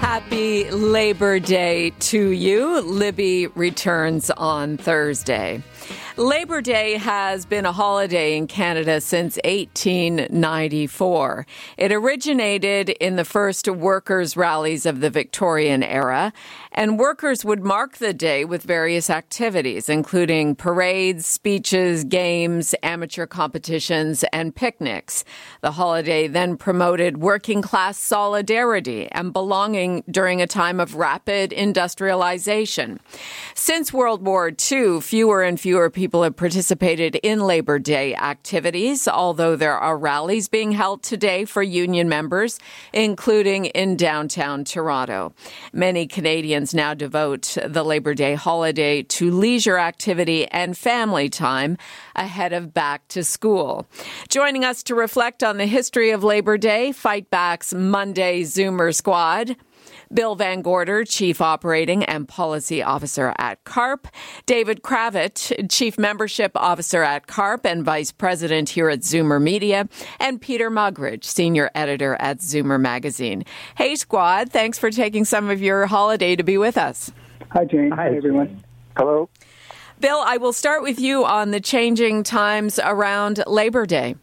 Happy Labor Day to you. Libby returns on Thursday. Labor Day has been a holiday in Canada since 1894. It originated in the first workers' rallies of the Victorian era, and workers would mark the day with various activities, including parades, speeches, games, amateur competitions, and picnics. The holiday then promoted working class solidarity and belonging during a time of rapid industrialization. Since World War II, fewer and fewer people people have participated in Labor Day activities, although there are rallies being held today for union members, including in downtown Toronto. Many Canadians now devote the Labor Day holiday to leisure activity and family time ahead of back to school. Joining us to reflect on the history of Labor Day, Fight Back's Monday Zoomer Squad. Bill Van Gorder, Chief Operating and Policy Officer at CARP, David Kravitz, Chief Membership Officer at CARP and Vice President here at Zoomer Media, and Peter Muggeridge, Senior Editor at Zoomer Magazine. Hey, squad, thanks for taking some of your holiday to be with us. Hi, Jane. Hi, Hi everyone. Hello. Bill, I will start with you on the changing times around Labor Day.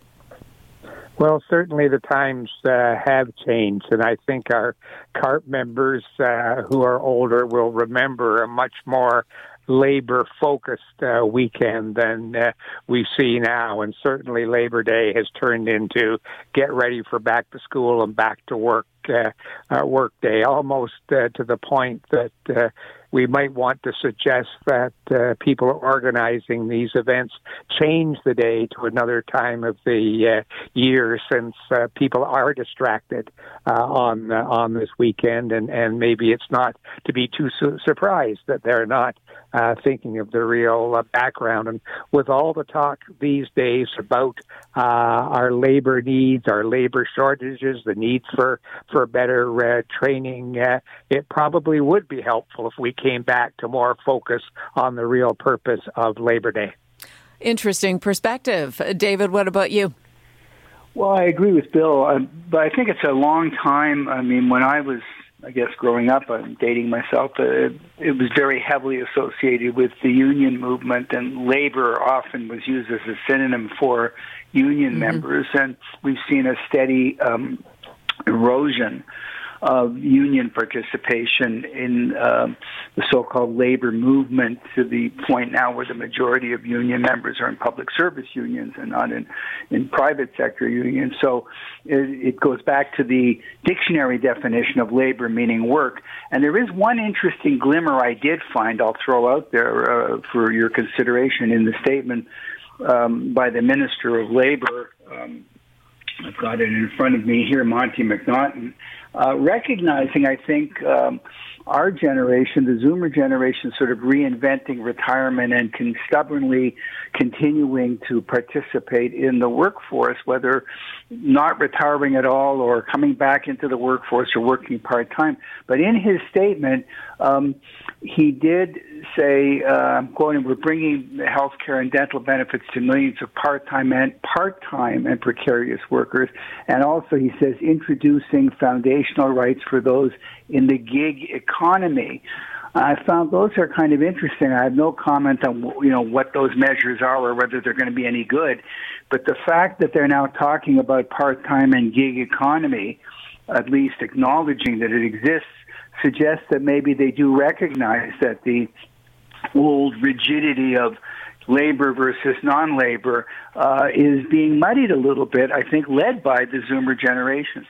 Well, certainly the times uh, have changed, and I think our CARP members uh, who are older will remember a much more labor focused uh, weekend than uh, we see now. And certainly Labor Day has turned into get ready for back to school and back to work uh, uh, work day, almost uh, to the point that uh, we might want to suggest that uh, people organizing these events change the day to another time of the uh, year, since uh, people are distracted uh, on uh, on this weekend, and and maybe it's not to be too su- surprised that they're not uh, thinking of the real background. And with all the talk these days about our labor needs, our labor shortages, the needs for for better training, it probably would be helpful if we came back to more focus on the real purpose of Labor Day. Interesting perspective, David. What about you? Well, I agree with Bill, uh, but I think it's a long time. I mean, when I was I guess growing up, I'm dating myself, uh, it was very heavily associated with the union movement, and labor often was used as a synonym for union mm-hmm. members, and we've seen a steady um, erosion of union participation in uh, the so-called labor movement to the point now where the majority of union members are in public service unions and not in, in private sector unions. So it, it goes back to the dictionary definition of labor meaning work. And there is one interesting glimmer I did find I'll throw out there uh, for your consideration in the statement um, by the Minister of Labor. Um, I've got it in front of me here, Monte McNaughton, uh, recognizing, I think, um, our generation, the Zoomer generation, sort of reinventing retirement and can stubbornly continuing to participate in the workforce, whether not retiring at all or coming back into the workforce or working part time. But in his statement, um, he did say, uh, quoting, "We're bringing health care and dental benefits to millions of part-time and part-time and precarious workers." And also, he says, introducing rights for those in the gig economy. I found those are kind of interesting. I have no comment on you know what those measures are or whether they're going to be any good, but the fact that they're now talking about part-time and gig economy, at least acknowledging that it exists, suggests that maybe they do recognize that the old rigidity of labor versus non-labor uh, is being muddied a little bit. I think led by the Zoomer generation.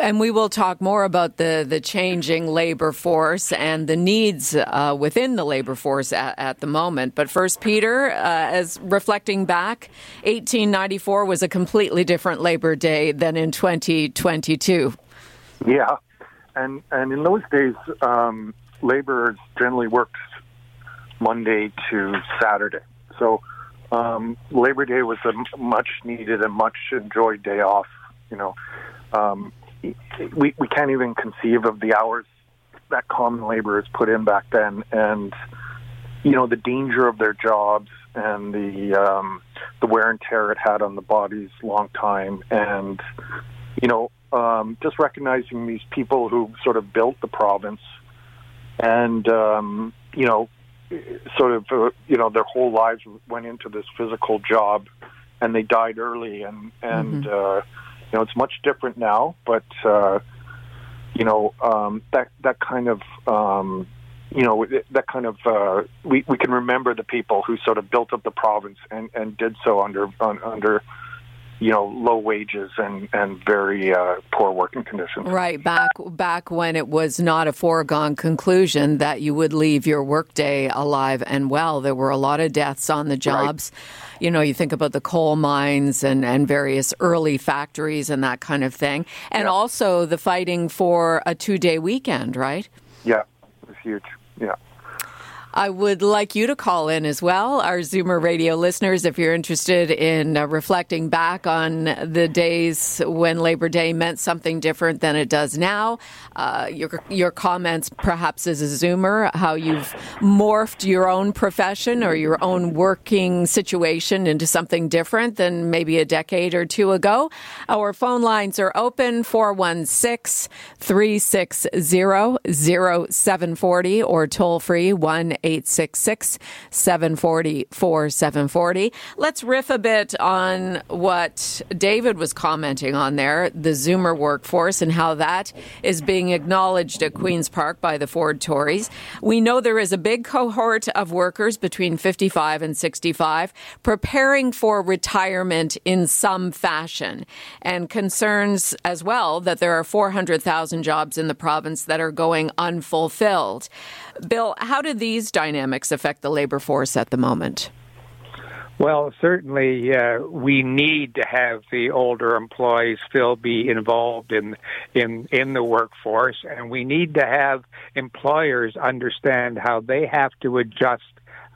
And we will talk more about the, the changing labor force and the needs uh, within the labor force at, at, the moment. But first, Peter, uh, as reflecting back, 1894 was a completely different Labor Day than in 2022. Yeah, and and in those days, um, laborers generally worked Monday to Saturday. So um, Labor Day was a much needed and much enjoyed day off. You know, um, we we can't even conceive of the hours that common laborers put in back then, and you know the danger of their jobs and the um, the wear and tear it had on the bodies long time, and you know um, just recognizing these people who sort of built the province, and um, you know sort of uh, you know their whole lives went into this physical job, and they died early, and and mm-hmm. uh, you know it's much different now, but uh, you know um, that that kind of um, you know that kind of uh, we we can remember the people who sort of built up the province and and did so under under you know low wages and and very uh, poor working conditions. Right back back when it was not a foregone conclusion that you would leave your workday alive and well. There were a lot of deaths on the jobs. Right. You know, you think about the coal mines and and various early factories and that kind of thing, and yeah. also the fighting for a two day weekend. Right? Yeah, it was huge. Yeah. I would like you to call in as well, our Zoomer radio listeners, if you're interested in uh, reflecting back on the days when Labor Day meant something different than it does now. Uh, your, your comments, perhaps as a Zoomer, how you've morphed your own profession or your own working situation into something different than maybe a decade or two ago. Our phone lines are open 416 360 0740 or toll free 1 866 740 4740. Let's riff a bit on what David was commenting on there the Zoomer workforce and how that is being acknowledged at Queen's Park by the Ford Tories. We know there is a big cohort of workers between 55 and 65 preparing for retirement in some fashion and concerns as well that there are 400,000 jobs in the province that are going unfulfilled. Bill, how do these dynamics affect the labor force at the moment? Well, certainly uh, we need to have the older employees still be involved in in in the workforce, and we need to have employers understand how they have to adjust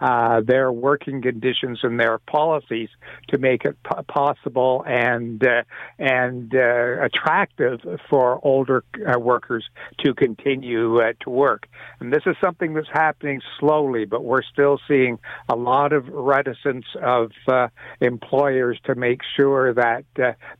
uh, their working conditions and their policies to make it p- possible and uh, and uh, attractive for older uh, workers to continue uh, to work. And this is something that's happening slowly, but we're still seeing a lot of reticence of employers to make sure that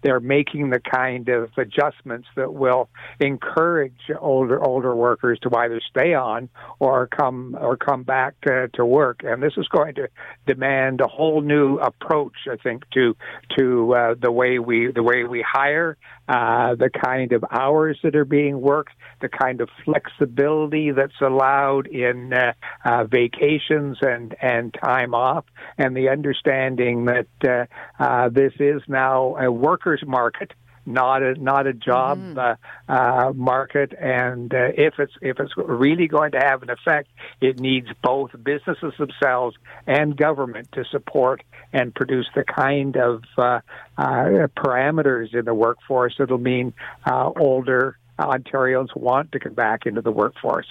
they're making the kind of adjustments that will encourage older older workers to either stay on or come or come back to, to work and this is going to demand a whole new approach, I think, to to uh, the way we the way we hire, uh, the kind of hours that are being worked, the kind of flexibility that's allowed in uh, uh, vacations and and time off, and the understanding that uh, uh, this is now a workers' market not a not a job mm-hmm. uh, uh, market. And uh, if it's if it's really going to have an effect, it needs both businesses themselves and government to support and produce the kind of uh, uh, parameters in the workforce that'll mean uh, older Ontarians want to come back into the workforce.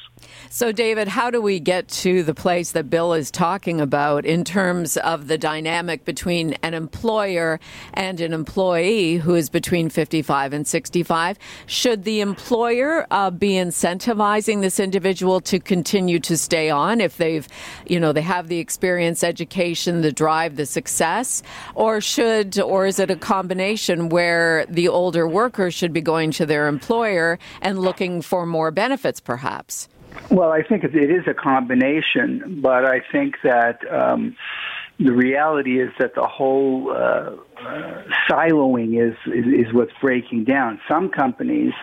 So, David, how do we get to the place that Bill is talking about in terms of the dynamic between an employer and an employee who is between 55 and 65? Should the employer uh, be incentivizing this individual to continue to stay on if they've, you know, they have the experience, education, the drive, the success, or should, or is it a combination where the older worker should be going to their employer? And looking for more benefits, perhaps? Well, I think it is a combination, but I think that um, the reality is that the whole uh, uh, siloing is, is, is what's breaking down. Some companies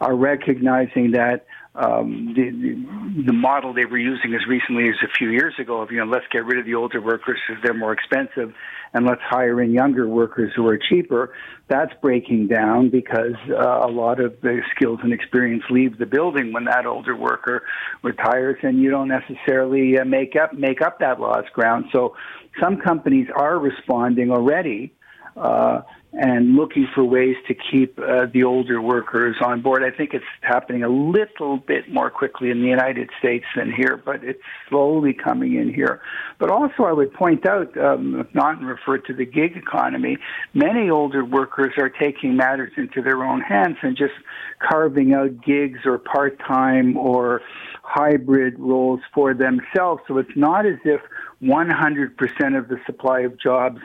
are recognizing that um, the, the, the model they were using as recently as a few years ago of you know let's get rid of the older workers because they're more expensive and let's hire in younger workers who are cheaper. That's breaking down because uh, a lot of the skills and experience leave the building when that older worker retires, and you don't necessarily uh, make up make up that lost ground. So some companies are responding already uh, and looking for ways to keep uh, the older workers on board. I think it's happening a little bit more quickly in the United States than here, but it's slowly coming in here. But also, I would point out, um, not refer to the gig economy, many older workers are taking matters into their own hands and just carving out gigs or part time or hybrid roles for themselves. So it's not as if 100% of the supply of jobs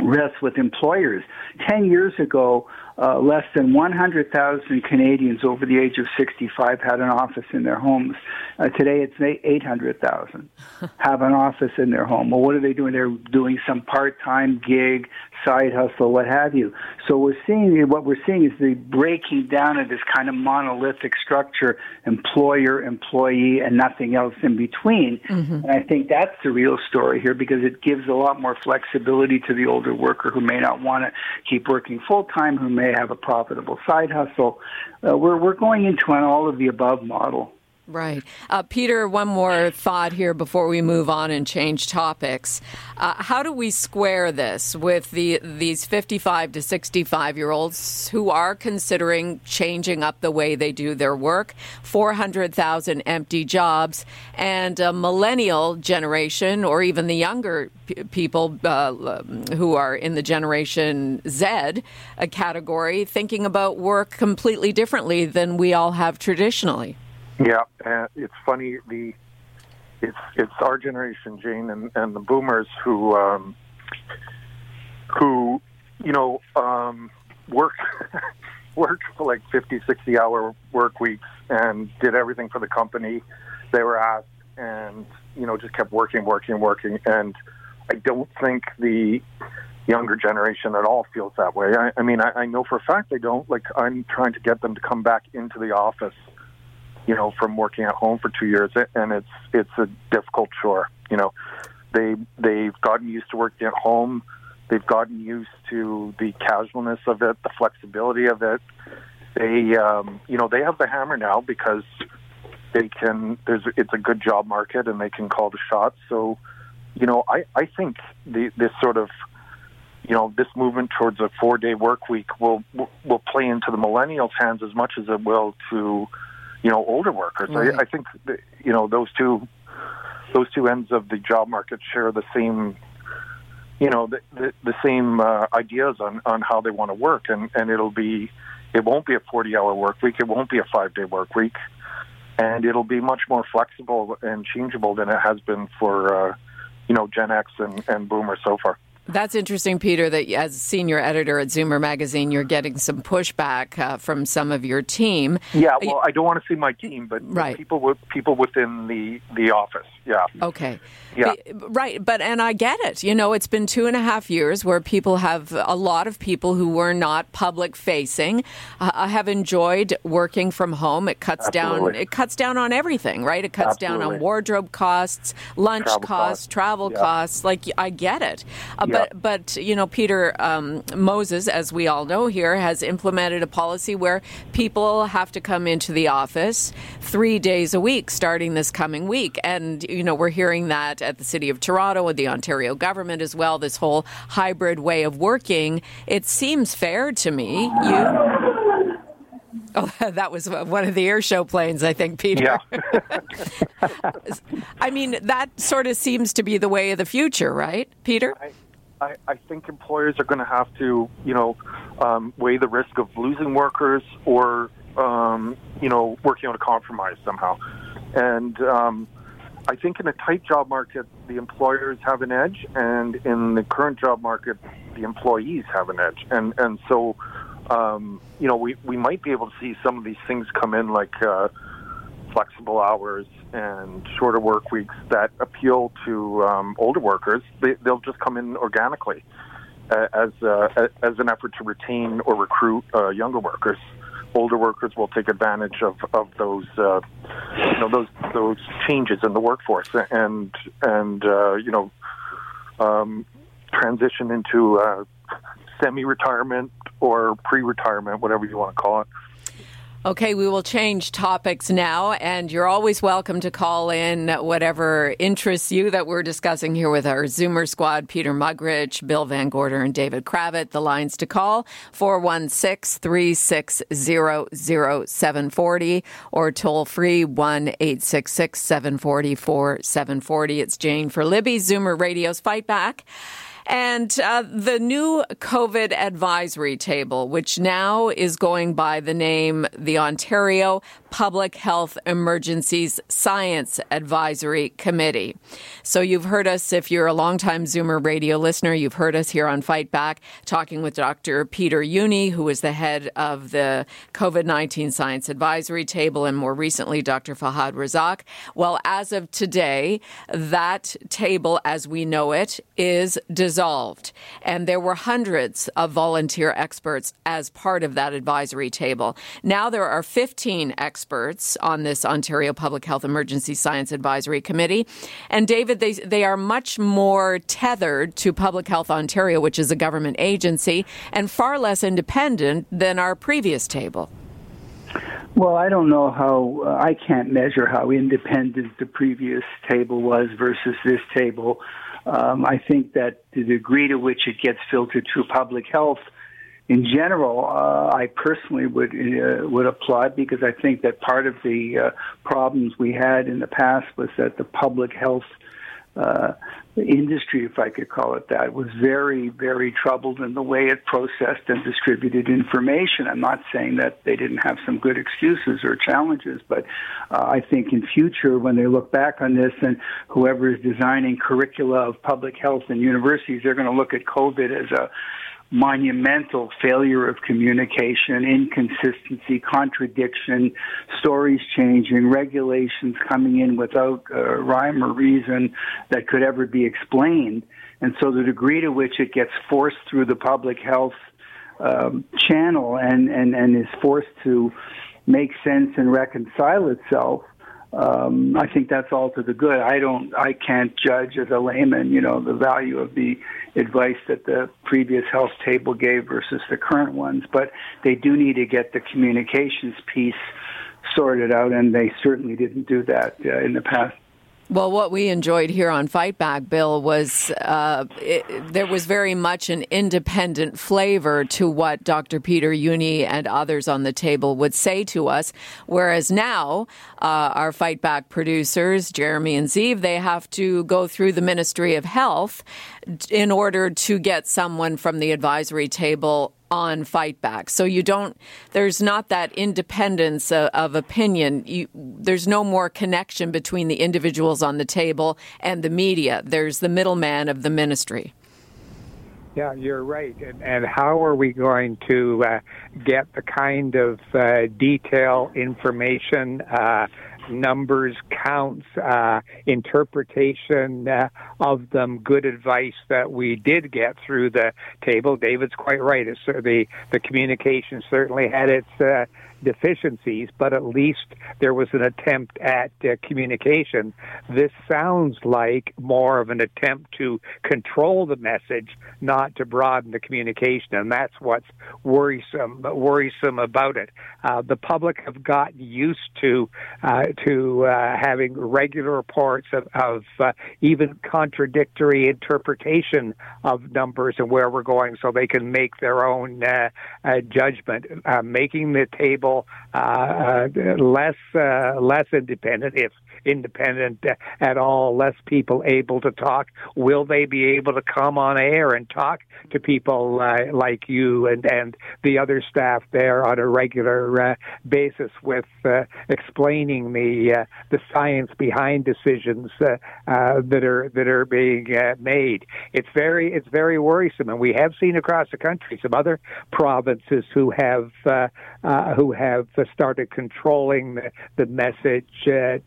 rests with employers. Ten years ago, uh, less than 100,000 Canadians over the age of 65 had an office in their homes. Uh, today, it's 800,000 have an office in their home. Well, what are they doing? They're doing some part-time gig, side hustle, what have you. So we're seeing what we're seeing is the breaking down of this kind of monolithic structure: employer, employee, and nothing else in between. Mm-hmm. And I think that's the real story here because it gives a lot more flexibility to the older worker who may not want to keep working full time, who may have a profitable side hustle. Uh, we're we're going into an all of the above model. Right. Uh, Peter, one more thought here before we move on and change topics. Uh, how do we square this with the these 55 to 65 year olds who are considering changing up the way they do their work, 400,000 empty jobs, and a millennial generation or even the younger p- people uh, who are in the Generation Z category thinking about work completely differently than we all have traditionally? Yeah, and it's funny the it's it's our generation, Jane, and, and the boomers who um, who you know um, work worked for like 50, 60 hour work weeks and did everything for the company they were asked, and you know just kept working, working, working. And I don't think the younger generation at all feels that way. I, I mean, I, I know for a fact they don't. Like, I'm trying to get them to come back into the office you know, from working at home for two years, and it's it's a difficult chore. You know, they they've gotten used to working at home. They've gotten used to the casualness of it, the flexibility of it. They, um, you know, they have the hammer now because they can. There's it's a good job market, and they can call the shots. So, you know, I I think the this sort of you know this movement towards a four day work week will will play into the millennials' hands as much as it will to you know older workers. Right. I, I think that, you know those two those two ends of the job market share the same you know the the, the same uh, ideas on on how they want to work, and and it'll be it won't be a 40 hour work week. It won't be a five day work week. And it'll be much more flexible and changeable than it has been for, uh, you know, Gen X and, and Boomer so far. That's interesting, Peter, that as senior editor at Zoomer Magazine, you're getting some pushback uh, from some of your team. Yeah, well, I don't want to see my team, but right. people people within the the office. Yeah. Okay. Yeah. Right, but and I get it. You know, it's been two and a half years where people have a lot of people who were not public facing. Uh, have enjoyed working from home. It cuts Absolutely. down. It cuts down on everything, right? It cuts Absolutely. down on wardrobe costs, lunch travel costs, costs. travel Yeah. costs. Like I get it. Uh, Yeah. But but you know, Peter um, Moses, as we all know here, has implemented a policy where people have to come into the office three days a week starting this coming week, and you know we're hearing that at the City of Toronto and the Ontario government as well. This whole hybrid way of working. It seems fair to me. You. Oh, that was one of the air show planes, I think, Peter. Yeah. I mean, that sort of seems to be the way of the future, right, Peter? I, I, I think employers are going to have to, you know, um, weigh the risk of losing workers or, um, you know, working on a compromise somehow. And um, I think in a tight job market, the employers have an edge, and in the current job market, the employees have an edge. And and so, um, you know, we we might be able to see some of these things come in like. Uh, flexible hours and shorter work weeks that appeal to um, older workers, they, they'll just come in organically as uh, as an effort to retain or recruit uh, younger workers. Older workers will take advantage of of those uh, you know those those changes in the workforce and and uh, you know um, transition into uh, semi-retirement or pre-retirement, whatever you want to call it. Okay, we will change topics now, and you're always welcome to call in whatever interests you that we're discussing here with our Zoomer squad Peter Muggeridge, Bill Van Gorder, and David Kravitz. The lines to call 416 360 0740 or toll free 1 866 740 4740. It's Jane for Libby, Zoomer Radio's Fight Back. And uh, the new COVID advisory table, which now is going by the name the Ontario Public Health Emergencies Science Advisory Committee. So you've heard us, if you're a longtime Zoomer radio listener, you've heard us here on Fight Back talking with Dr. Peter Jüni, who is the head of the COVID 19 Science Advisory Table, and more recently, Dr. Fahad Razak. Well, as of today, that table, as we know it, is dissolved. And there were hundreds of volunteer experts as part of that advisory table. Now there are 15 experts experts on this Ontario Public Health Emergency Science Advisory Committee. And David, they, they are much more tethered to Public Health Ontario, which is a government agency, and far less independent than our previous table. Well, I don't know how, uh, I can't measure how independent the previous table was versus this table. Um, I think that the degree to which it gets filtered through public health in general, uh, I personally would uh, would applaud because I think that part of the uh, problems we had in the past was that the public health uh, industry, if I could call it that, was very, very troubled in the way it processed and distributed information. I'm not saying that they didn't have some good excuses or challenges, but uh, I think in future, when they look back on this and whoever is designing curricula of public health in universities, they're going to look at COVID as a monumental failure of communication, inconsistency, contradiction, stories changing, regulations coming in without uh, rhyme or reason that could ever be explained. And so the degree to which it gets forced through the public health um, channel and, and, and is forced to make sense and reconcile itself um, I think that's all to the good. I don't, I can't judge as a layman, you know, the value of the advice that the previous health table gave versus the current ones. But they do need to get the communications piece sorted out, and they certainly didn't do that uh, in the past. Well, what we enjoyed here on Fight Back, Bill, was uh, it, there was very much an independent flavor to what Dr. Peter Jüni and others on the table would say to us. Whereas now, uh, our Fight Back producers, Jeremy and Zeev, they have to go through the Ministry of Health in order to get someone from the advisory table on fight back. So you don't, there's not that independence of, of opinion. You, there's no more connection between the individuals on the table and the media. There's the middleman of the ministry. Yeah, you're right. And, and how are we going to uh, get the kind of uh, detail information? Uh, numbers, counts, uh, interpretation uh, of them, good advice that we did get through the table. David's quite right. It's, uh, the the communication certainly had its uh, deficiencies, but at least there was an attempt at uh, communication. This sounds like more of an attempt to control the message, not to broaden the communication, and that's what's worrisome worrisome about it. Uh, the public have gotten used to uh, to uh, having regular reports of, of uh, even contradictory interpretation of numbers and where we're going, so they can make their own uh, judgment. making the table uh, uh, less uh, less independent, if independent at all, less people able to talk. Will they be able to come on air and talk to people uh, like you and, and the other staff there on a regular uh, basis with uh, explaining the uh, the science behind decisions uh, uh, that are that are being made? It's very it's very worrisome, and we have seen across the country some other provinces who have who have started controlling the, the message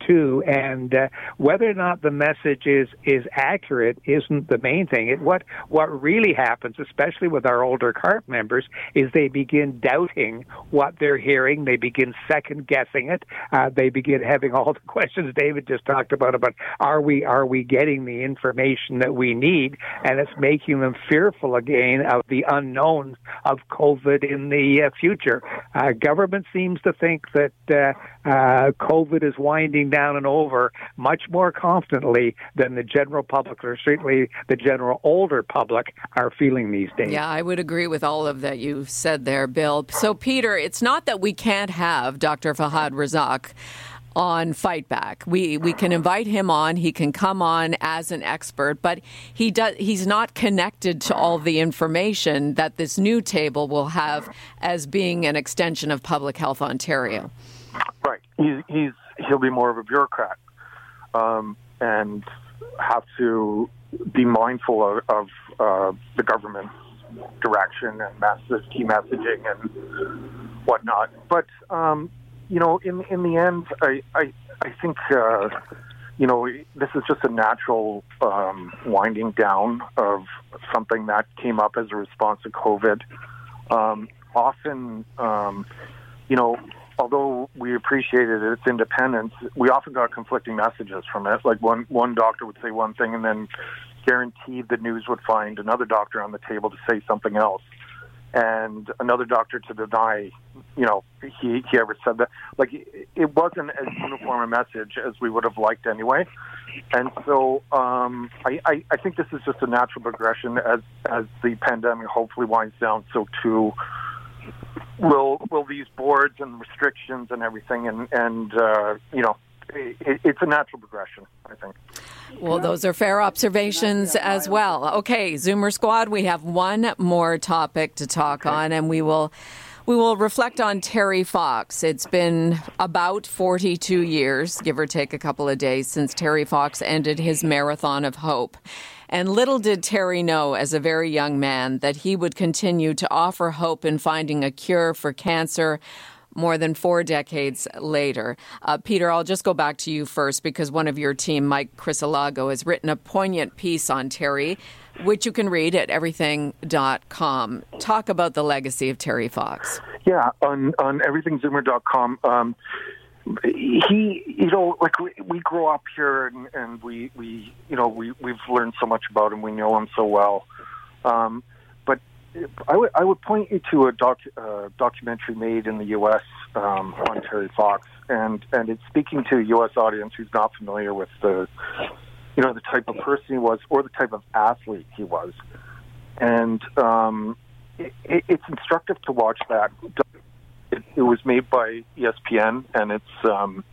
too and uh, whether or not the message is is accurate isn't the main thing. It, what what really happens, especially with our older CARP members, is they begin doubting what they're hearing. They begin second guessing it. Uh, they begin having all the questions David just talked about about are we are we getting the information that we need, and it's making them fearful again of the unknowns of COVID in the uh, future. Uh, government seems to think that uh, uh, COVID is winding down and over much more confidently than the general public, or certainly the general older public, are feeling these days. Yeah, I would agree with all of that you've said there, Bill. So, Peter, it's not that we can't have Dr. Fahad Razak on Fight Back. We we can invite him on. He can come on as an expert, but he does he's not connected to all the information that this new table will have as being an extension of Public Health Ontario. Right. He's, he's he'll be more of a bureaucrat um, and have to be mindful of, of uh, the government's direction and message, key messaging and whatnot. But um, you know, in in the end, I I, I think uh, you know this is just a natural um, winding down of something that came up as a response to COVID. Um, often, um, you know, although we appreciated its independence, we often got conflicting messages from it. Like one one doctor would say one thing, and then guaranteed the news would find another doctor on the table to say something else and another doctor to deny, you know, he, he ever said that. Like, it wasn't as uniform a message as we would have liked anyway. And so um, I, I, I think this is just a natural progression as, as the pandemic hopefully winds down. So, too, will will these boards and restrictions and everything, and, and uh, you know, it, it's a natural progression, I think. Well, those are fair observations as well. Okay, Zoomer Squad, we have one more topic to talk on, and we will. We will reflect on Terry Fox. It's been about 42 years, give or take a couple of days, since Terry Fox ended his marathon of hope. And little did Terry know as a very young man that he would continue to offer hope in finding a cure for cancer more than four decades later. Uh, Peter, I'll just go back to you first because one of your team, Mike Crisolago, has written a poignant piece on Terry, which you can read at everything.com. Talk about the legacy of Terry Fox. Yeah, on, on everythingzoomer.com. Um, he, you know, like we, we grow up here and, and we, we, you know, we, we've learned so much about him. We know him so well. Um, but I would I would point you to a doc, uh, documentary made in the U.S. Um, on Terry Fox, and and it's speaking to a U.S. audience who's not familiar with the you know the type of person he was or the type of athlete he was, and um, it, it's instructive to watch that. It, it was made by ESPN, and it's um,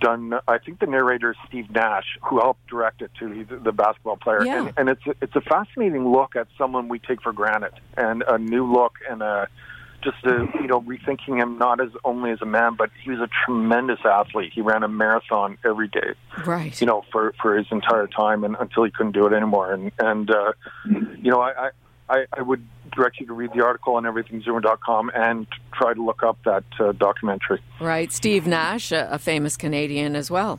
done. I think the narrator is Steve Nash, who helped direct it too. He's the basketball player, yeah. and, and it's it's a fascinating look at someone we take for granted, and a new look and a just a you know rethinking him not as only as a man, but he was a tremendous athlete. He ran a marathon every day, right? You know, for for his entire time, and until he couldn't do it anymore. And and uh, you know, I, I I would direct you to read the article on everythingzoomer.com and try to look up that uh, documentary. Right. Steve Nash, a, a famous Canadian as well.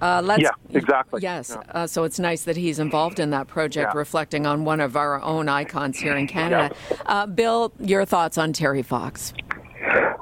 Uh, let's, yeah, exactly. Yes. Yeah. Uh, so it's nice that he's involved in that project, yeah. reflecting on one of our own icons here in Canada. Yeah. Uh, Bill, your thoughts on Terry Fox?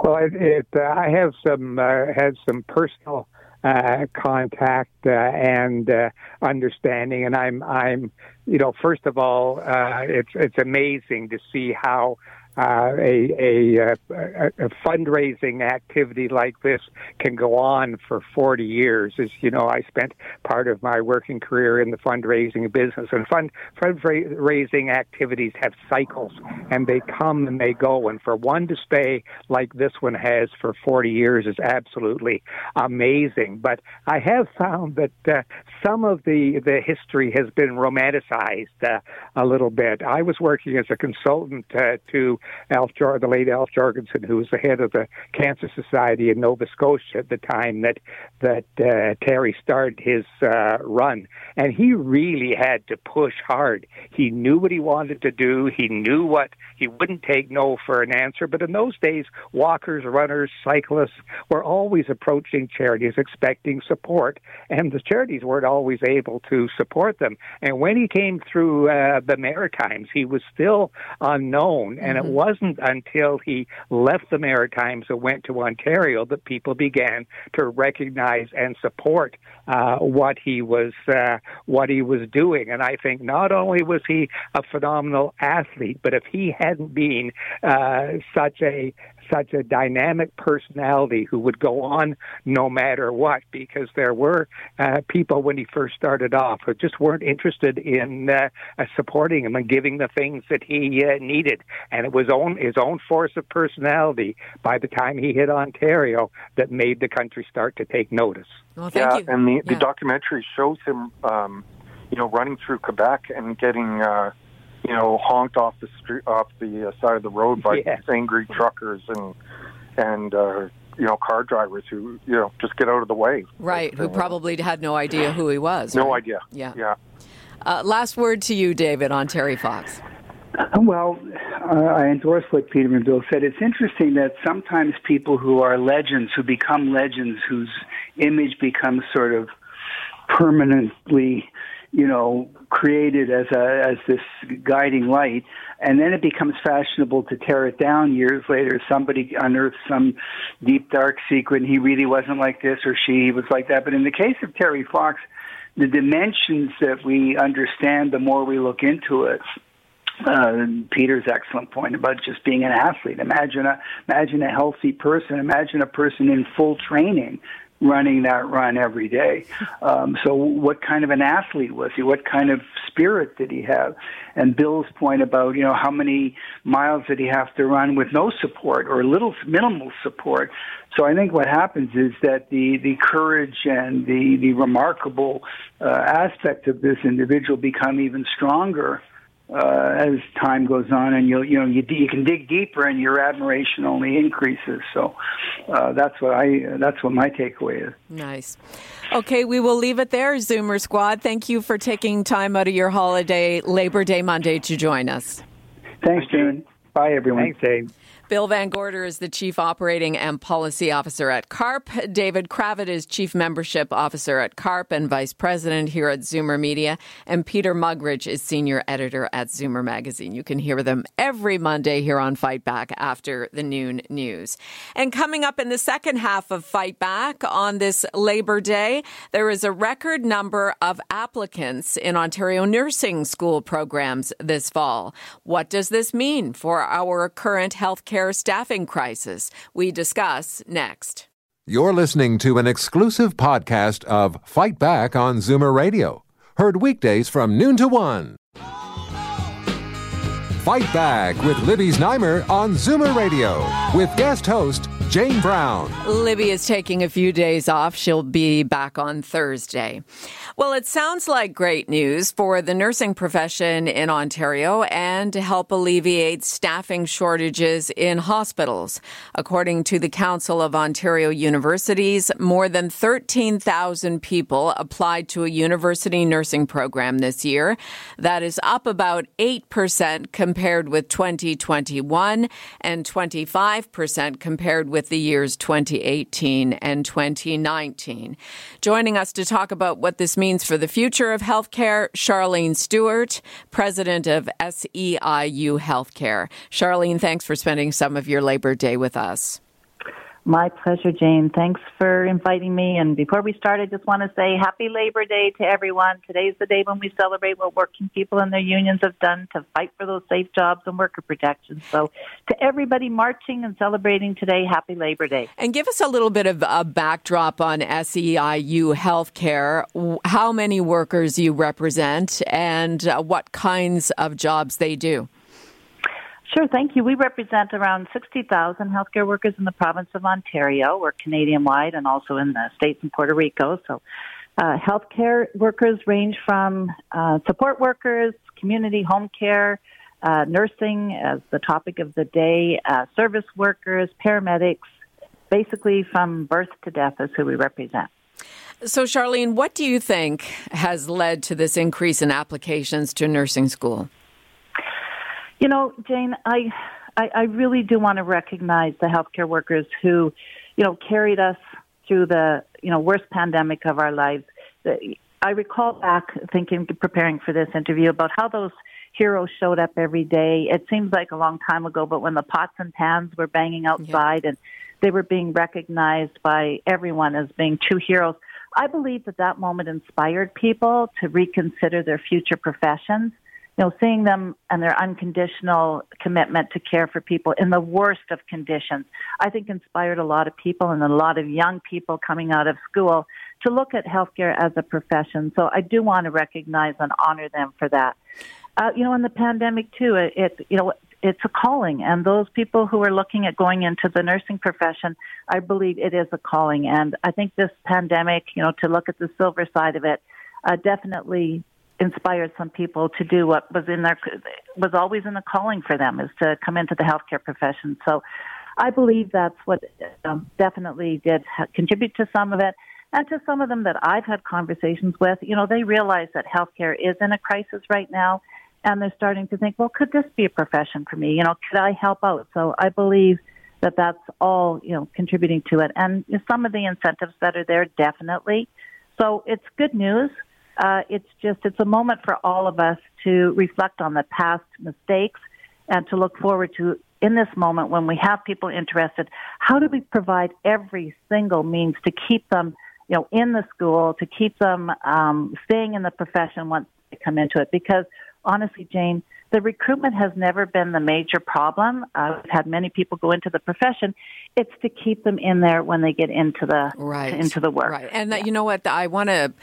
Well, it, it, uh, I have some uh, had some personal uh, contact uh, and uh, understanding. And I'm, I'm, you know, first of all, uh, it's it's amazing to see how uh, a, a, a, a, fundraising activity like this can go on for 40 years. As you know, I spent part of my working career in the fundraising business, and fund fundraising activities have cycles, and they come and they go. And for one to stay like this one has for 40 years is absolutely amazing. But I have found that uh, some of the the history has been romanticized uh, a little bit. I was working as a consultant uh, to Alf Jor- the late Alf Jorgensen, who was the head of the Cancer Society in Nova Scotia at the time that that uh, Terry started his uh, run, and he really had to push hard. He knew what he wanted to do. He knew what he wouldn't take no for an answer. But in those days, walkers, runners, cyclists were always approaching charities expecting support, and the charities weren't always able to support them. And when he came through uh, the Maritimes, he was still unknown, and mm-hmm. it wasn't until he left the Maritimes and went to Ontario that people began to recognize and support uh, what he was uh, what he was doing. And I think not only was he a phenomenal athlete, but if he hadn't been uh, such a such a dynamic personality who would go on no matter what because there were uh, people when he first started off who just weren't interested in uh, uh, supporting him and giving the things that he uh, needed and it was own his own force of personality by the time he hit Ontario that made the country start to take notice. Well, yeah, you. and the, yeah. the documentary shows him, um, you know, running through Quebec and getting uh, you know, honked off the street, off the uh, side of the road by Yeah. angry truckers and and uh, you know car drivers who you know just get out of the way. Right, who Uh, probably had no idea who he was. no right? idea. Yeah. yeah. Uh, last word to you, David, on Terry Fox. Well, uh, I endorse what Peter and Bill said. It's interesting that sometimes people who are legends, who become legends, whose image becomes sort of permanently, you know, created as a as this guiding light, and then it becomes fashionable to tear it down years later. Somebody unearths some deep dark secret, and he really wasn't like this, or she was like that. But in the case of Terry Fox, the dimensions that we understand, the more we look into it, uh, Peter's excellent point about just being an athlete. Imagine a imagine a healthy person. Imagine a person in full training running that run every day. Um, so, what kind of an athlete was he? What kind of spirit did he have? And Bill's point about you know how many miles did he have to run with no support or little minimal support. So I think what happens is that the the courage and the the remarkable uh, aspect of this individual become even stronger uh, as time goes on, and you you know you you can dig deeper, and your admiration only increases. So uh, that's what I that's what my takeaway is. Nice. Okay, we will leave it there, Zoomer Squad. Thank you for taking time out of your holiday, Labor Day Monday, to join us. Thanks, Jane. Bye, everyone. Thanks, Dave. Bill Van Gorder is the Chief Operating and Policy Officer at CARP. David Kravitz is Chief Membership Officer at CARP and Vice President here at Zoomer Media. And Peter Muggeridge is Senior Editor at Zoomer Magazine. You can hear them every Monday here on Fight Back after the noon news. And coming up in the second half of Fight Back on this Labor Day, there is a record number of applicants in Ontario nursing school programs this fall. What does this mean for our current healthcare staffing crisis? We discuss next. You're listening to an exclusive podcast of Fight Back on Zoomer Radio. Heard weekdays from noon to one. Fight Back with Libby's Znaimer on Zoomer Radio with guest host Jane Brown. Libby is taking a few days off. She'll be back on Thursday. Well, it sounds like great news for the nursing profession in Ontario and to help alleviate staffing shortages in hospitals. According to the Council of Ontario Universities, more than 13,000 people applied to a university nursing program this year. That is up about 8% compared with 2021 and 25% compared with the years 2018 and 2019. Joining us to talk about what this means for the future of healthcare, Sharleen Stewart, president of SEIU Healthcare. Sharleen, thanks for spending some of your Labor Day with us. My pleasure, Jane. Thanks for inviting me. And before we start, I just want to say happy Labor Day to everyone. Today's the day when we celebrate what working people and their unions have done to fight for those safe jobs and worker protections. So, to everybody marching and celebrating today, happy Labor Day. And give us a little bit of a backdrop on SEIU Healthcare, how many workers you represent, and uh, what kinds of jobs they do. Sure, thank you. We represent around 60,000 healthcare workers in the province of Ontario. We're Canadian wide and also in the States and Puerto Rico. So, uh, healthcare workers range from uh, support workers, community home care, uh, nursing as the topic of the day, uh, service workers, paramedics, basically from birth to death is who we represent. So, Sharleen, what do you think has led to this increase in applications to nursing school? You know, Jane, I, I, I really do want to recognize the healthcare workers who, you know, carried us through the, you know, worst pandemic of our lives. I recall back thinking, preparing for this interview about how those heroes showed up every day. It seems like a long time ago, but when the pots and pans were banging outside and they were being recognized by everyone as being true heroes, I believe that that moment inspired people to reconsider their future professions. You know, seeing them and their unconditional commitment to care for people in the worst of conditions, I think inspired a lot of people and a lot of young people coming out of school to look at healthcare as a profession. So I do want to recognize and honor them for that. Uh, you know, in the pandemic too, it, it you know it's a calling, and those people who are looking at going into the nursing profession, I believe it is a calling, and I think this pandemic, you know, to look at the silver side of it, uh, definitely inspired some people to do what was in their was always in the calling for them is to come into the healthcare profession. So. I believe that's what um, definitely did contribute to some of it. And to some of them that I've had conversations with, you know, they realize that healthcare is in a crisis right now and they're starting to think, well, could this be a profession for me? You know, could I help out? So I believe that that's all, you know, contributing to it. And some of the incentives that are there, definitely. So it's good news. Uh, it's just, it's a moment for all of us to reflect on the past mistakes and to look forward to in this moment when we have people interested, how do we provide every single means to keep them you know, in the school to keep them um, staying in the profession once they come into it. Because honestly, Jane, the recruitment has never been the major problem. Uh, we've had many people go into the profession. It's to keep them in there when they get into the right. into the work. Right, and that, you know what? I want to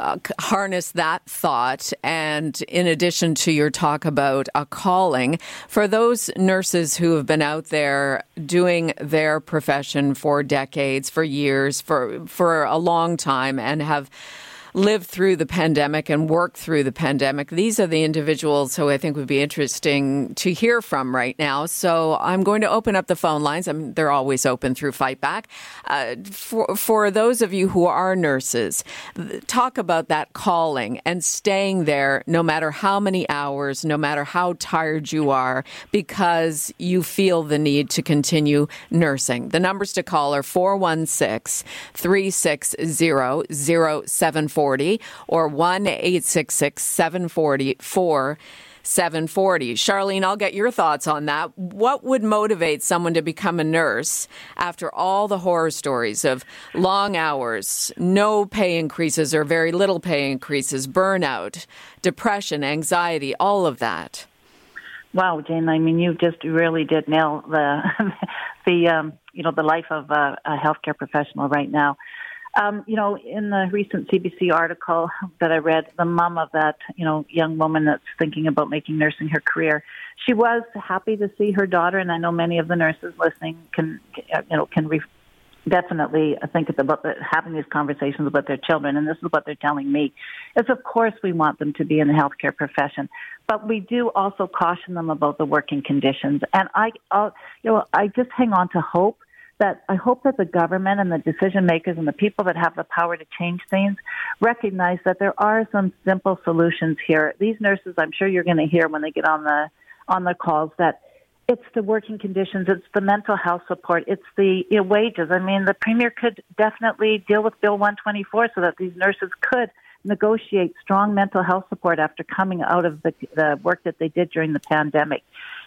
uh, harness that thought. And in addition to your talk about a calling, for those nurses who have been out there doing their profession for decades, for years, for, for a long time, and have lived through the pandemic and worked through the pandemic. These are the individuals who I think would be interesting to hear from right now. So I'm going to open up the phone lines. I mean, they're always open through Fightback. Uh, for, for those of you who are nurses, talk about that calling and staying there no matter how many hours, no matter how tired you are, because you feel the need to continue nursing. The numbers to call are 416 360 0740. 740 or 1 866 740 740. Sharleen, I'll get your thoughts on that. What would motivate someone to become a nurse after all the horror stories of long hours, no pay increases or very little pay increases, burnout, depression, anxiety, all of that? Wow, Jane, I mean, you just really did nail the, the, um, you know, the life of a, a healthcare professional right now. Um, you know, in the recent CBC article that I read, the mom of that, you know, young woman that's thinking about making nursing her career, she was happy to see her daughter, and I know many of the nurses listening can, you know, can re- definitely think about the, having these conversations about their children, and this is what they're telling me, is of course we want them to be in the healthcare profession, but we do also caution them about the working conditions, and I, I'll, you know, I just hang on to hope that I hope that the government and the decision makers and the people that have the power to change things recognize that there are some simple solutions here. These nurses, I'm sure you're going to hear when they get on the on the calls that it's the working conditions, it's the mental health support, it's the you know, wages. I mean, the premier could definitely deal with Bill 124 so that these nurses could negotiate strong mental health support after coming out of the, the work that they did during the pandemic.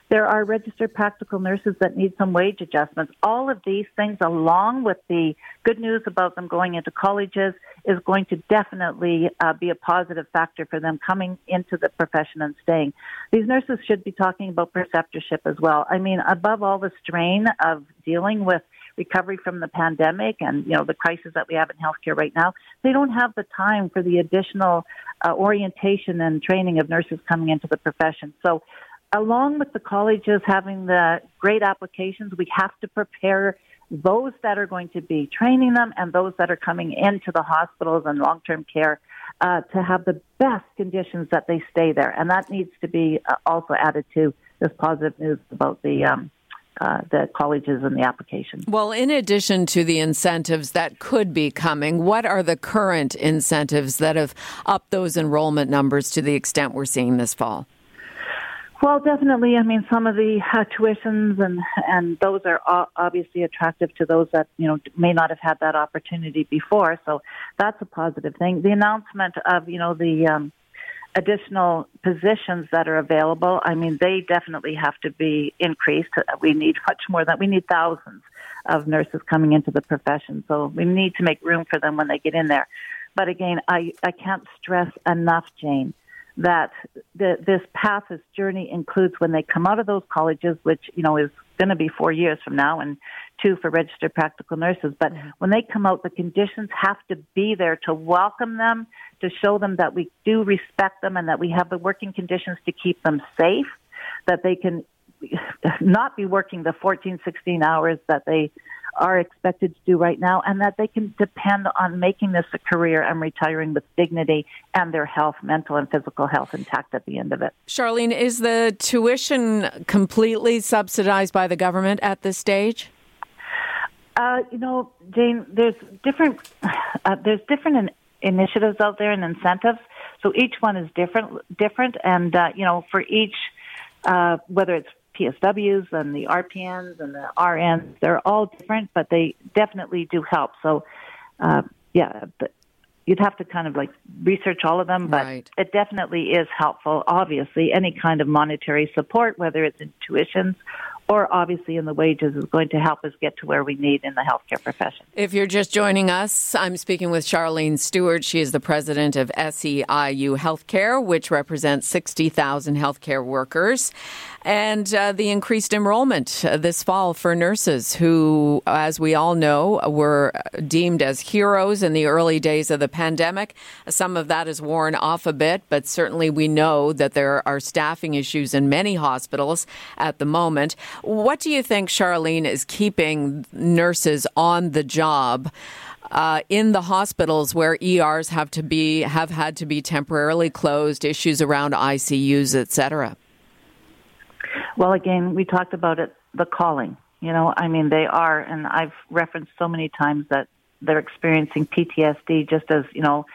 There are registered practical nurses that need some wage adjustments. All of these things, along with the good news about them going into colleges, is going to definitely uh, be a positive factor for them coming into the profession and staying. These nurses should be talking about preceptorship as well. I mean, above all the strain of dealing with recovery from the pandemic and you know the crisis that we have in healthcare right now, they don't have the time for the additional uh, orientation and training of nurses coming into the profession. So along with the colleges having the great applications, we have to prepare those that are going to be training them and those that are coming into the hospitals and long term care uh, to have the best conditions that they stay there. And that needs to be uh, also added to this positive news about the. Um, uh, the colleges and the application. Well, in addition to the incentives that could be coming, what are the current incentives that have upped those enrollment numbers to the extent we're seeing this fall? Well, definitely. I mean, some of the uh, tuitions and and those are obviously attractive to those that you know may not have had that opportunity before. So that's a positive thing. The announcement of you know the um, additional positions that are available. I mean, they definitely have to be increased. We need much more than we need thousands of nurses coming into the profession. So we need to make room for them when they get in there. But again, I I can't stress enough, Jane that the, this path, this journey includes when they come out of those colleges, which, you know, is going to be four years from now and two for registered practical nurses. But mm-hmm. when they come out, the conditions have to be there to welcome them, to show them that we do respect them and that we have the working conditions to keep them safe, that they can not be working the 14, 16 hours that they are expected to do right now, and that they can depend on making this a career and retiring with dignity and their health, mental and physical health intact at the end of it. Sharleen, is the tuition completely subsidized by the government at this stage? Uh, you know, Jane, there's different uh, there's different in- initiatives out there and incentives. So each one is different, different, and uh, you know, for each, uh, whether it's PSWs and the RPNs and the RNs. They're all different, but they definitely do help. So, uh, yeah, you'd have to kind of like research all of them, but right. it definitely is helpful. Obviously, any kind of monetary support, whether it's in tuitions or obviously in the wages is going to help us get to where we need in the healthcare profession. If you're just joining us, I'm speaking with Sharleen Stewart. She is the president of SEIU Healthcare, which represents 60,000 healthcare workers and uh, the increased enrollment uh, this fall for nurses who, as we all know, were deemed as heroes in the early days of the pandemic. Some of that is worn off a bit, but certainly we know that there are staffing issues in many hospitals at the moment. What do you think, Sharleen, is keeping nurses on the job? Uh, in the hospitals where ERs have to be have had to be temporarily closed, issues around ICUs, etc. Well, again, we talked about it, the calling. You know, I mean, they are, and I've referenced so many times that they're experiencing PTSD just as, you know,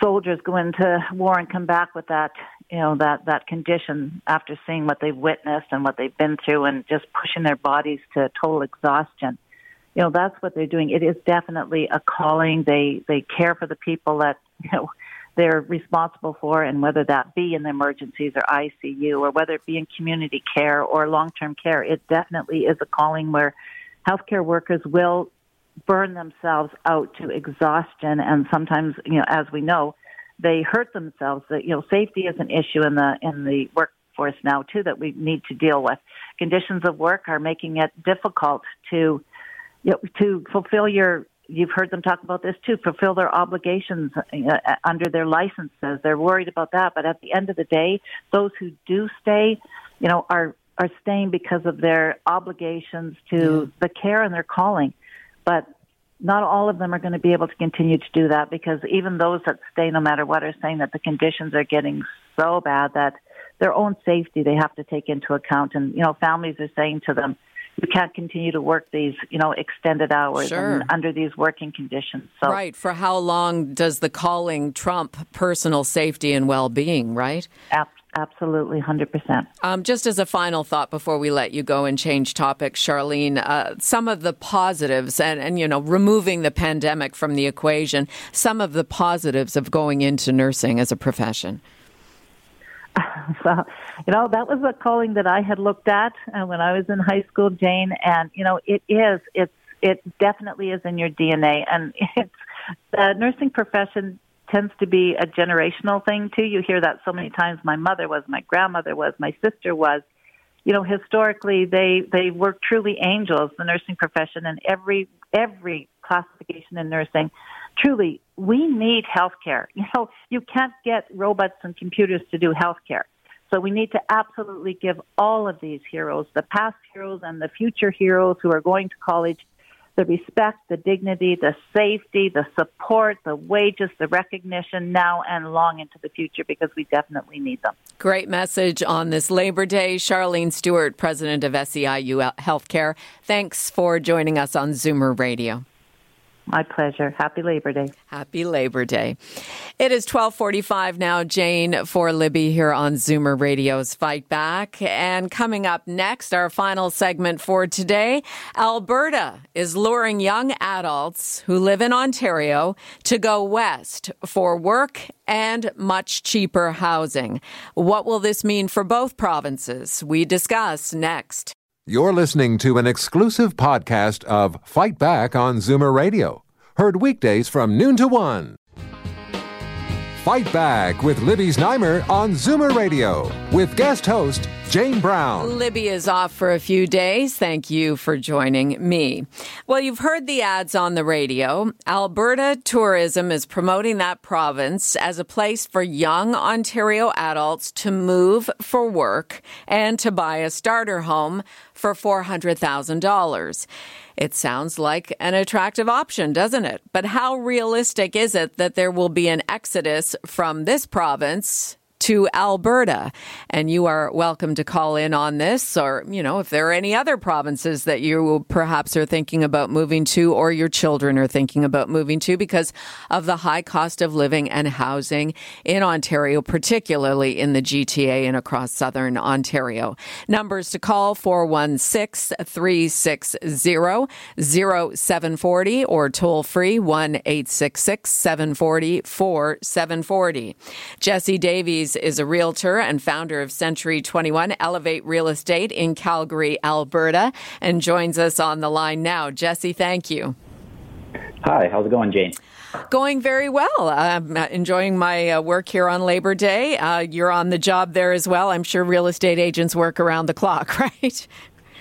soldiers go into war and come back with that, you know, that, that condition after seeing what they've witnessed and what they've been through and just pushing their bodies to total exhaustion. You know, that's what they're doing. It is definitely a calling. They, they care for the people that, you know, they're responsible for, and whether that be in the emergencies or ICU, or whether it be in community care or long term care, it definitely is a calling where healthcare workers will burn themselves out to exhaustion, and sometimes, you know, as we know, they hurt themselves. That you know, safety is an issue in the in the workforce now too that we need to deal with. Conditions of work are making it difficult to you know, to fulfill your you've heard them talk about this too, fulfill their obligations uh, under their licenses. They're worried about that, but at the end of the day, those who do stay, you know, are are staying because of their obligations to yeah. the care and their calling. But not all of them are going to be able to continue to do that because even those that stay no matter what are saying that the conditions are getting so bad that their own safety they have to take into account and you know families are saying to them you can't continue to work these, you know, extended hours sure. under these working conditions. So, right. For how long does the calling trump personal safety and well-being? Right. Absolutely, 100%. Um, just as a final thought before we let you go and change topics, Sharleen, uh, some of the positives, and, and, you know, removing the pandemic from the equation, some of the positives of going into nursing as a profession. so, you know, that was a calling that I had looked at uh, when I was in high school, Jane. And you know, it is. It's it definitely is in your DNA, and it's the nursing profession tends to be a generational thing too. You hear that so many times. My mother was, my grandmother was, my sister was. You know, historically, they they were truly angels. The nursing profession, and every every classification in nursing truly, we need healthcare. You know, you can't get robots and computers to do healthcare. So we need to absolutely give all of these heroes, the past heroes and the future heroes who are going to college, the respect, the dignity, the safety, the support, the wages, the recognition now and long into the future because we definitely need them. Great message on this Labor Day. Sharleen Stewart, president of SEIU Healthcare, thanks for joining us on Zoomer Radio. My pleasure. Happy Labor Day. Happy Labor Day. It is 1245 now, Jane for Libby here on Zoomer Radio's Fight Back. And coming up next, our final segment for today, Alberta is luring young adults who live in Ontario to go west for work and much cheaper housing. What will this mean for both provinces? We discuss next. You're listening to an exclusive podcast of Fight Back on Zoomer Radio. Heard weekdays from noon to one. Fight Back with Libby Znaimer on Zoomer Radio with guest host Jane Brown. Libby is off for a few days. Thank you for joining me. Well, you've heard the ads on the radio. Alberta Tourism is promoting that province as a place for young Ontario adults to move for work and to buy a starter home for $400,000. It sounds like an attractive option, doesn't it? But how realistic is it that there will be an exodus from this province to Alberta. And you are welcome to call in on this, or, you know, if there are any other provinces that you perhaps are thinking about moving to, or your children are thinking about moving to because of the high cost of living and housing in Ontario, particularly in the GTA and across southern Ontario. Numbers to call 416 360 0740 or toll free 1 866 740 4740. Jesse Davies is a realtor and founder of Century 21 Elevate Real Estate in Calgary, Alberta, and joins us on the line now. Jesse, thank you. Hi, how's it going, Jane? Going very well. I'm enjoying my uh, work here on Labor Day. Uh, you're on the job there as well. I'm sure real estate agents work around the clock, right?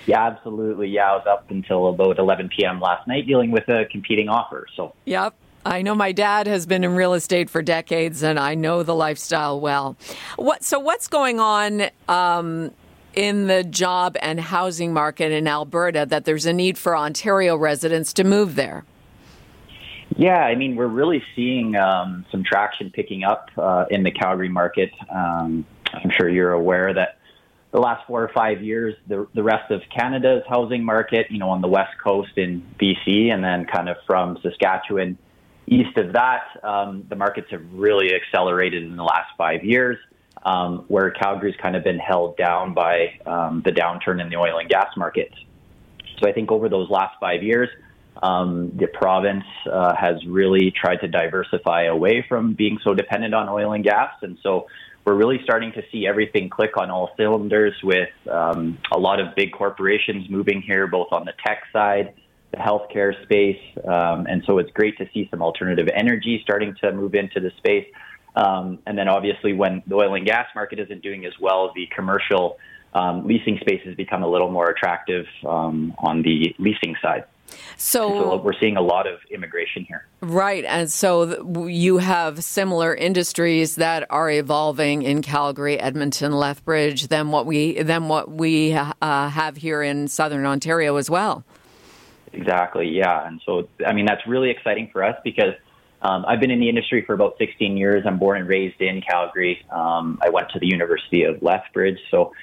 Yeah, absolutely. Yeah, I was up until about 11 p.m. last night dealing with a competing offer. So. Yep. I know my dad has been in real estate for decades, and I know the lifestyle well. What so what's going on um, in the job and housing market in Alberta that there's a need for Ontario residents to move there? Yeah, I mean we're really seeing um, some traction picking up uh, in the Calgary market. Um, I'm sure you're aware that the last four or five years, the the rest of Canada's housing market, you know, on the west coast in BC, and then kind of from Saskatchewan East of that, um, the markets have really accelerated in the last five years, um, where Calgary's kind of been held down by um, the downturn in the oil and gas markets. So I think over those last five years, um, the province uh, has really tried to diversify away from being so dependent on oil and gas. And so we're really starting to see everything click on all cylinders with um, a lot of big corporations moving here, both on the tech side the healthcare space. Um, and so it's great to see some alternative energy starting to move into the space. Um, and then obviously, when the oil and gas market isn't doing as well, the commercial um, leasing space has become a little more attractive um, on the leasing side. So, so, we're seeing a lot of immigration here. Right. And so you have similar industries that are evolving in Calgary, Edmonton, Lethbridge than what we than what we uh, have here in southern Ontario as well. Exactly. Yeah. And so, I mean, that's really exciting for us because um, I've been in the industry for about 16 years. I'm born and raised in Calgary. Um, I went to the University of Lethbridge. So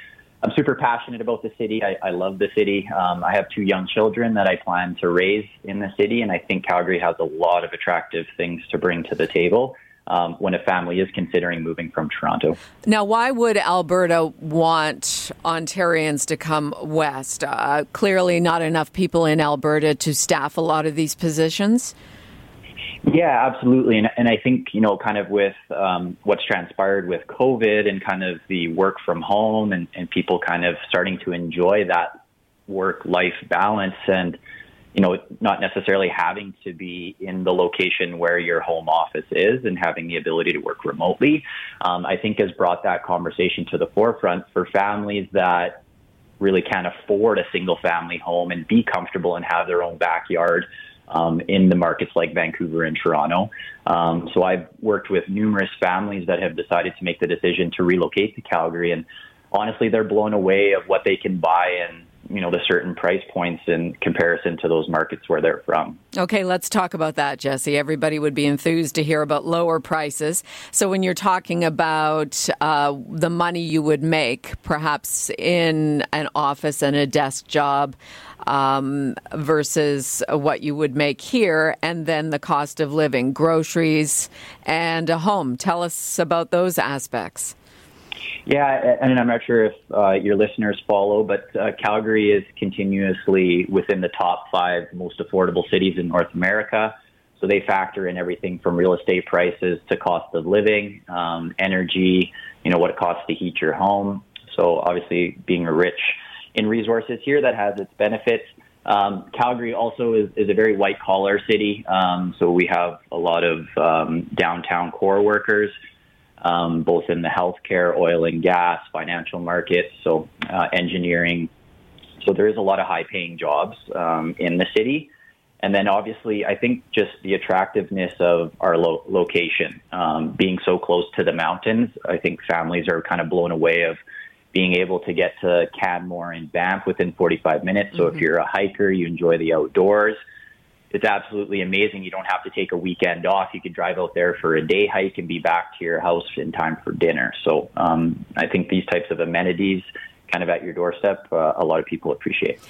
I'm super passionate about the city. I, I love the city. Um, I have two young children that I plan to raise in the city. And I think Calgary has a lot of attractive things to bring to the table um, when a family is considering moving from Toronto. Now, why would Alberta want Ontarians to come west? Uh, clearly, not enough people in Alberta to staff a lot of these positions. Yeah, absolutely. And, and I think, you know, kind of with um, what's transpired with COVID and kind of the work from home and, and people kind of starting to enjoy that work life balance and you know, not necessarily having to be in the location where your home office is and having the ability to work remotely, um, I think has brought that conversation to the forefront for families that really can't afford a single family home and be comfortable and have their own backyard um, in the markets like Vancouver and Toronto. Um, so I've worked with numerous families that have decided to make the decision to relocate to Calgary and honestly, they're blown away of what they can buy and you know the certain price points in comparison to those markets where they're from. Okay, let's talk about that, Jesse. Everybody would be enthused to hear about lower prices. So when you're talking about uh, the money you would make, perhaps in an office and a desk job. Um, versus what you would make here, and then the cost of living, groceries, and a home. Tell us about those aspects. Yeah, and I'm not sure if uh, your listeners follow, but uh, Calgary is continuously within the top five most affordable cities in North America. So they factor in everything from real estate prices to cost of living, um, energy, you know, what it costs to heat your home. So obviously, being rich in resources here, that has its benefits. Um, Calgary also is, is, a very white collar city. Um, so we have a lot of um, downtown core workers um, both in the healthcare, oil and gas, financial markets, so uh, engineering. So there is a lot of high paying jobs um, in the city. And then obviously, I think just the attractiveness of our lo- location, um, being so close to the mountains, I think families are kind of blown away of being able to get to Canmore and Banff within 45 minutes. So mm-hmm. if you're a hiker, you enjoy the outdoors it's absolutely amazing. You don't have to take a weekend off. You can drive out there for a day hike and be back to your house in time for dinner. So um, I think these types of amenities, kind of at your doorstep, uh, a lot of people appreciate.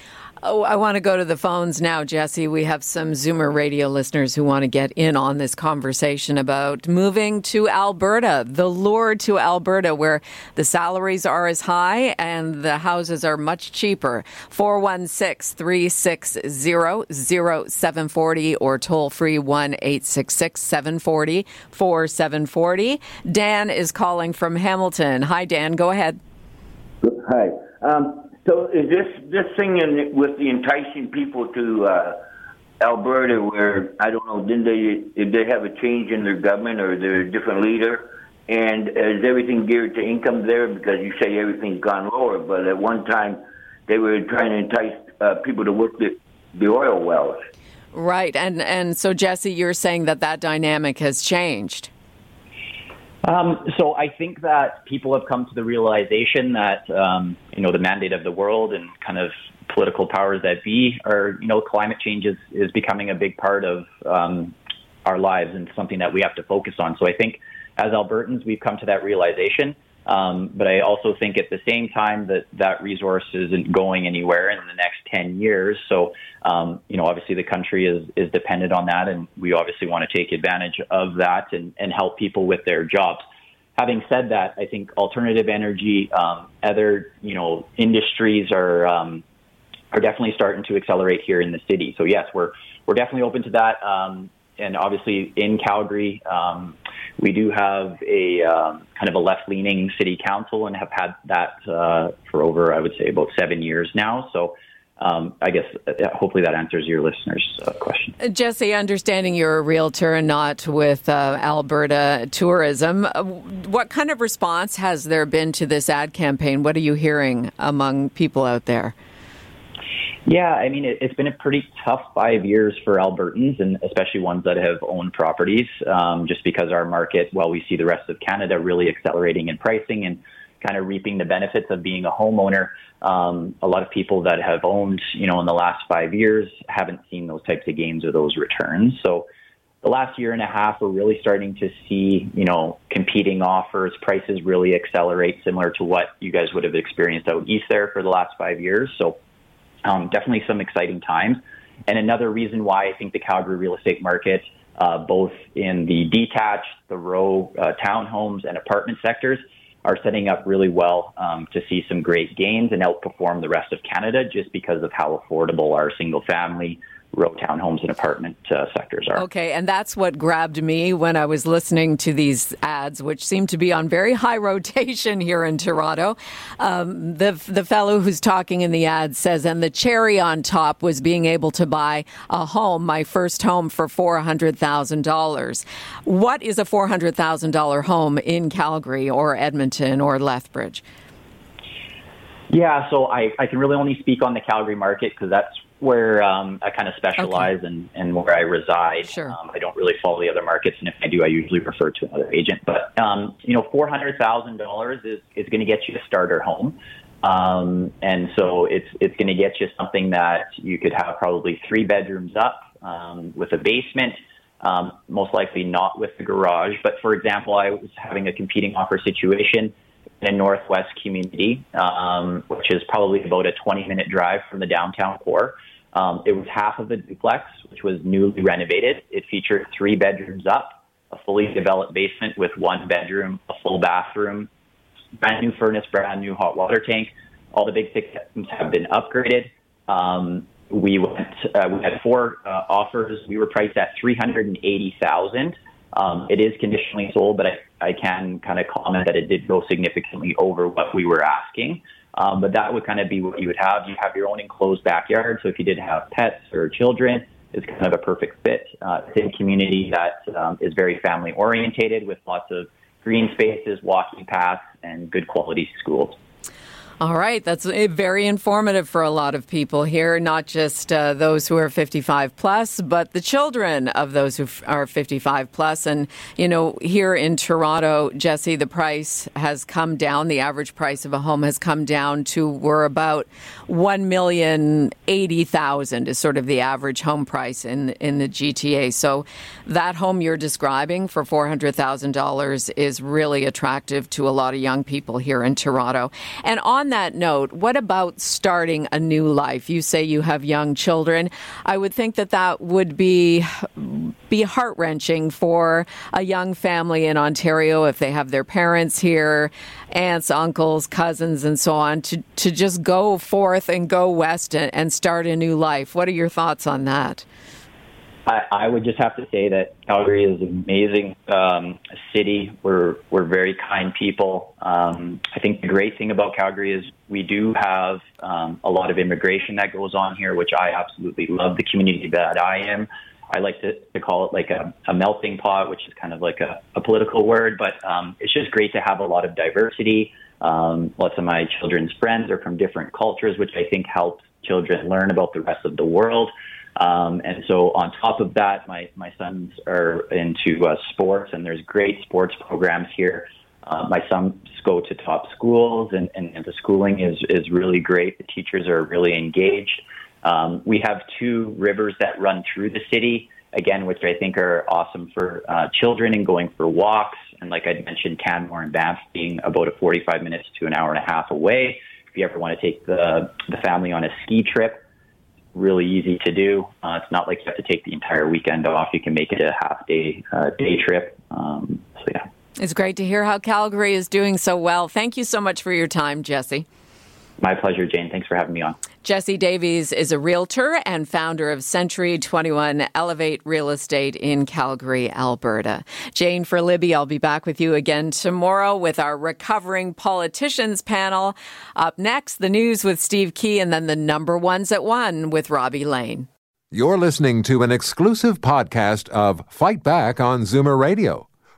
Oh, I want to go to the phones now, Jesse. We have some Zoomer radio listeners who want to get in on this conversation about moving to Alberta, the lure to Alberta, where the salaries are as high and the houses are much cheaper. 416 360 0740 or toll free 1 866 740 4740. Dan is calling from Hamilton. Hi, Dan. Go ahead. Hi. Um, so is this this thing in, with the enticing people to uh, Alberta, where I don't know, didn't they did they have a change in their government or their different leader? And is everything geared to income there? Because you say everything's gone lower, but at one time they were trying to entice uh, people to work the, the oil wells. Right, and and so Jesse, you're saying that that dynamic has changed. Um, so I think that people have come to the realization that um, you know the mandate of the world and kind of political powers that be are you know climate change is, is becoming a big part of um, our lives and something that we have to focus on. So I think as Albertans we've come to that realization. Um, but I also think at the same time that that resource isn't going anywhere in the next 10 years. So, um, you know, obviously the country is, is dependent on that, and we obviously want to take advantage of that and, and help people with their jobs. Having said that, I think alternative energy, um, other, you know, industries are, um, are definitely starting to accelerate here in the city. So yes, we're, we're definitely open to that. Um, and obviously in Calgary, um, we do have a um, kind of a left-leaning city council and have had that uh, for over, I would say, about seven years now. So. Um, I guess uh, hopefully that answers your listeners' uh, question. Uh, Jesse, understanding you're a realtor and not with uh, Alberta Tourism, uh, what kind of response has there been to this ad campaign? What are you hearing among people out there? Yeah, I mean, it, has been a pretty tough five years for Albertans, and especially ones that have owned properties, um, just because our market, while we see the rest of Canada really accelerating in pricing and kind of reaping the benefits of being a homeowner, um, a lot of people that have owned, you know, in the last five years haven't seen those types of gains or those returns. So the last year and a half, we're really starting to see, you know, competing offers, prices really accelerate, similar to what you guys would have experienced out east there for the last five years. So um, definitely some exciting times. And another reason why I think the Calgary real estate market, uh, both in the detached, the row uh, townhomes and apartment sectors, are setting up really well um, to see some great gains and outperform the rest of Canada just because of how affordable our single family row townhomes and apartment uh, sectors are. Okay, and that's what grabbed me when I was listening to these ads, which seem to be on very high rotation here in Toronto. Um, the the fellow who's talking in the ad says, and the cherry on top was being able to buy a home, my first home, for four hundred thousand dollars. What is a four hundred thousand dollar home in Calgary or Edmonton or Lethbridge? Yeah, so I, I can really only speak on the Calgary market because that's where um, I kind of specialize and, and where I reside. Sure. Um, I don't really follow the other markets, and if I do, I usually refer to another agent. But um, you know, four hundred thousand dollars is is going to get you a starter home. Um, and so it's it's going to get you something that you could have probably three bedrooms up um, with a basement, um, most likely not with a garage. But for example, I was having a competing offer situation in a northwest community, um, which is probably about a 20 minute drive from the downtown core. Um, it was half of a duplex, which was newly renovated. It featured three bedrooms up, a fully developed basement with one bedroom, a full bathroom, brand new furnace, brand new hot water tank. All the big systems have been upgraded. Um, we went, uh, we had four uh, offers. We were priced at three hundred and eighty thousand. Um, it is conditionally sold, but I, I can kind of comment that it did go significantly over what we were asking. Um, but that would kind of be what you would have. You have your own enclosed backyard, so if you did have pets or children, it's kind of a perfect fit. Uh, a community that um, is very family orientated with lots of green spaces, walking paths, and good quality schools. All right, that's very informative for a lot of people here, not just uh, those who are 55 plus, but the children of those who are 55 plus. And, you know, here in Toronto, Jesse, the price has come down. The average price of a home has come down to we're about 1,080,000 is sort of the average home price in, in the GTA. So that home you're describing for $400,000 is really attractive to a lot of young people here in Toronto. And on that note, what about starting a new life? You say you have young children. I would think that that would be be heart wrenching for a young family in Ontario if they have their parents here, aunts, uncles, cousins, and so on to to just go forth and go west and, and start a new life. What are your thoughts on that? I, I would just have to say that Calgary is an amazing um, city. We're we're very kind people. Um, I think the great thing about Calgary is we do have um, a lot of immigration that goes on here, which I absolutely love. The community that I am, I like to, to call it like a, a melting pot, which is kind of like a, a political word, but um, it's just great to have a lot of diversity. Um, lots of my children's friends are from different cultures, which I think helps children learn about the rest of the world. Um, and so on top of that, my, my sons are into uh, sports and there's great sports programs here. Uh, my sons go to top schools and, and, and, the schooling is, is really great. The teachers are really engaged. Um, we have two rivers that run through the city, again, which I think are awesome for uh, children and going for walks. And like I mentioned, Canmore and Banff being about a 45 minutes to an hour and a half away. If you ever want to take the, the family on a ski trip, really easy to do. Uh, it's not like you have to take the entire weekend off. You can make it a half day uh, day trip. Um, so yeah. It's great to hear how Calgary is doing so well. Thank you so much for your time, Jesse. My pleasure, Jane. Thanks for having me on. Jesse Davies is a realtor and founder of Century 21 Elevate Real Estate in Calgary, Alberta. Jane for Libby, I'll be back with you again tomorrow with our recovering politicians panel. Up next, the news with Steve Key and then the number ones at one with Robbie Lane. You're listening to an exclusive podcast of Fight Back on Zoomer Radio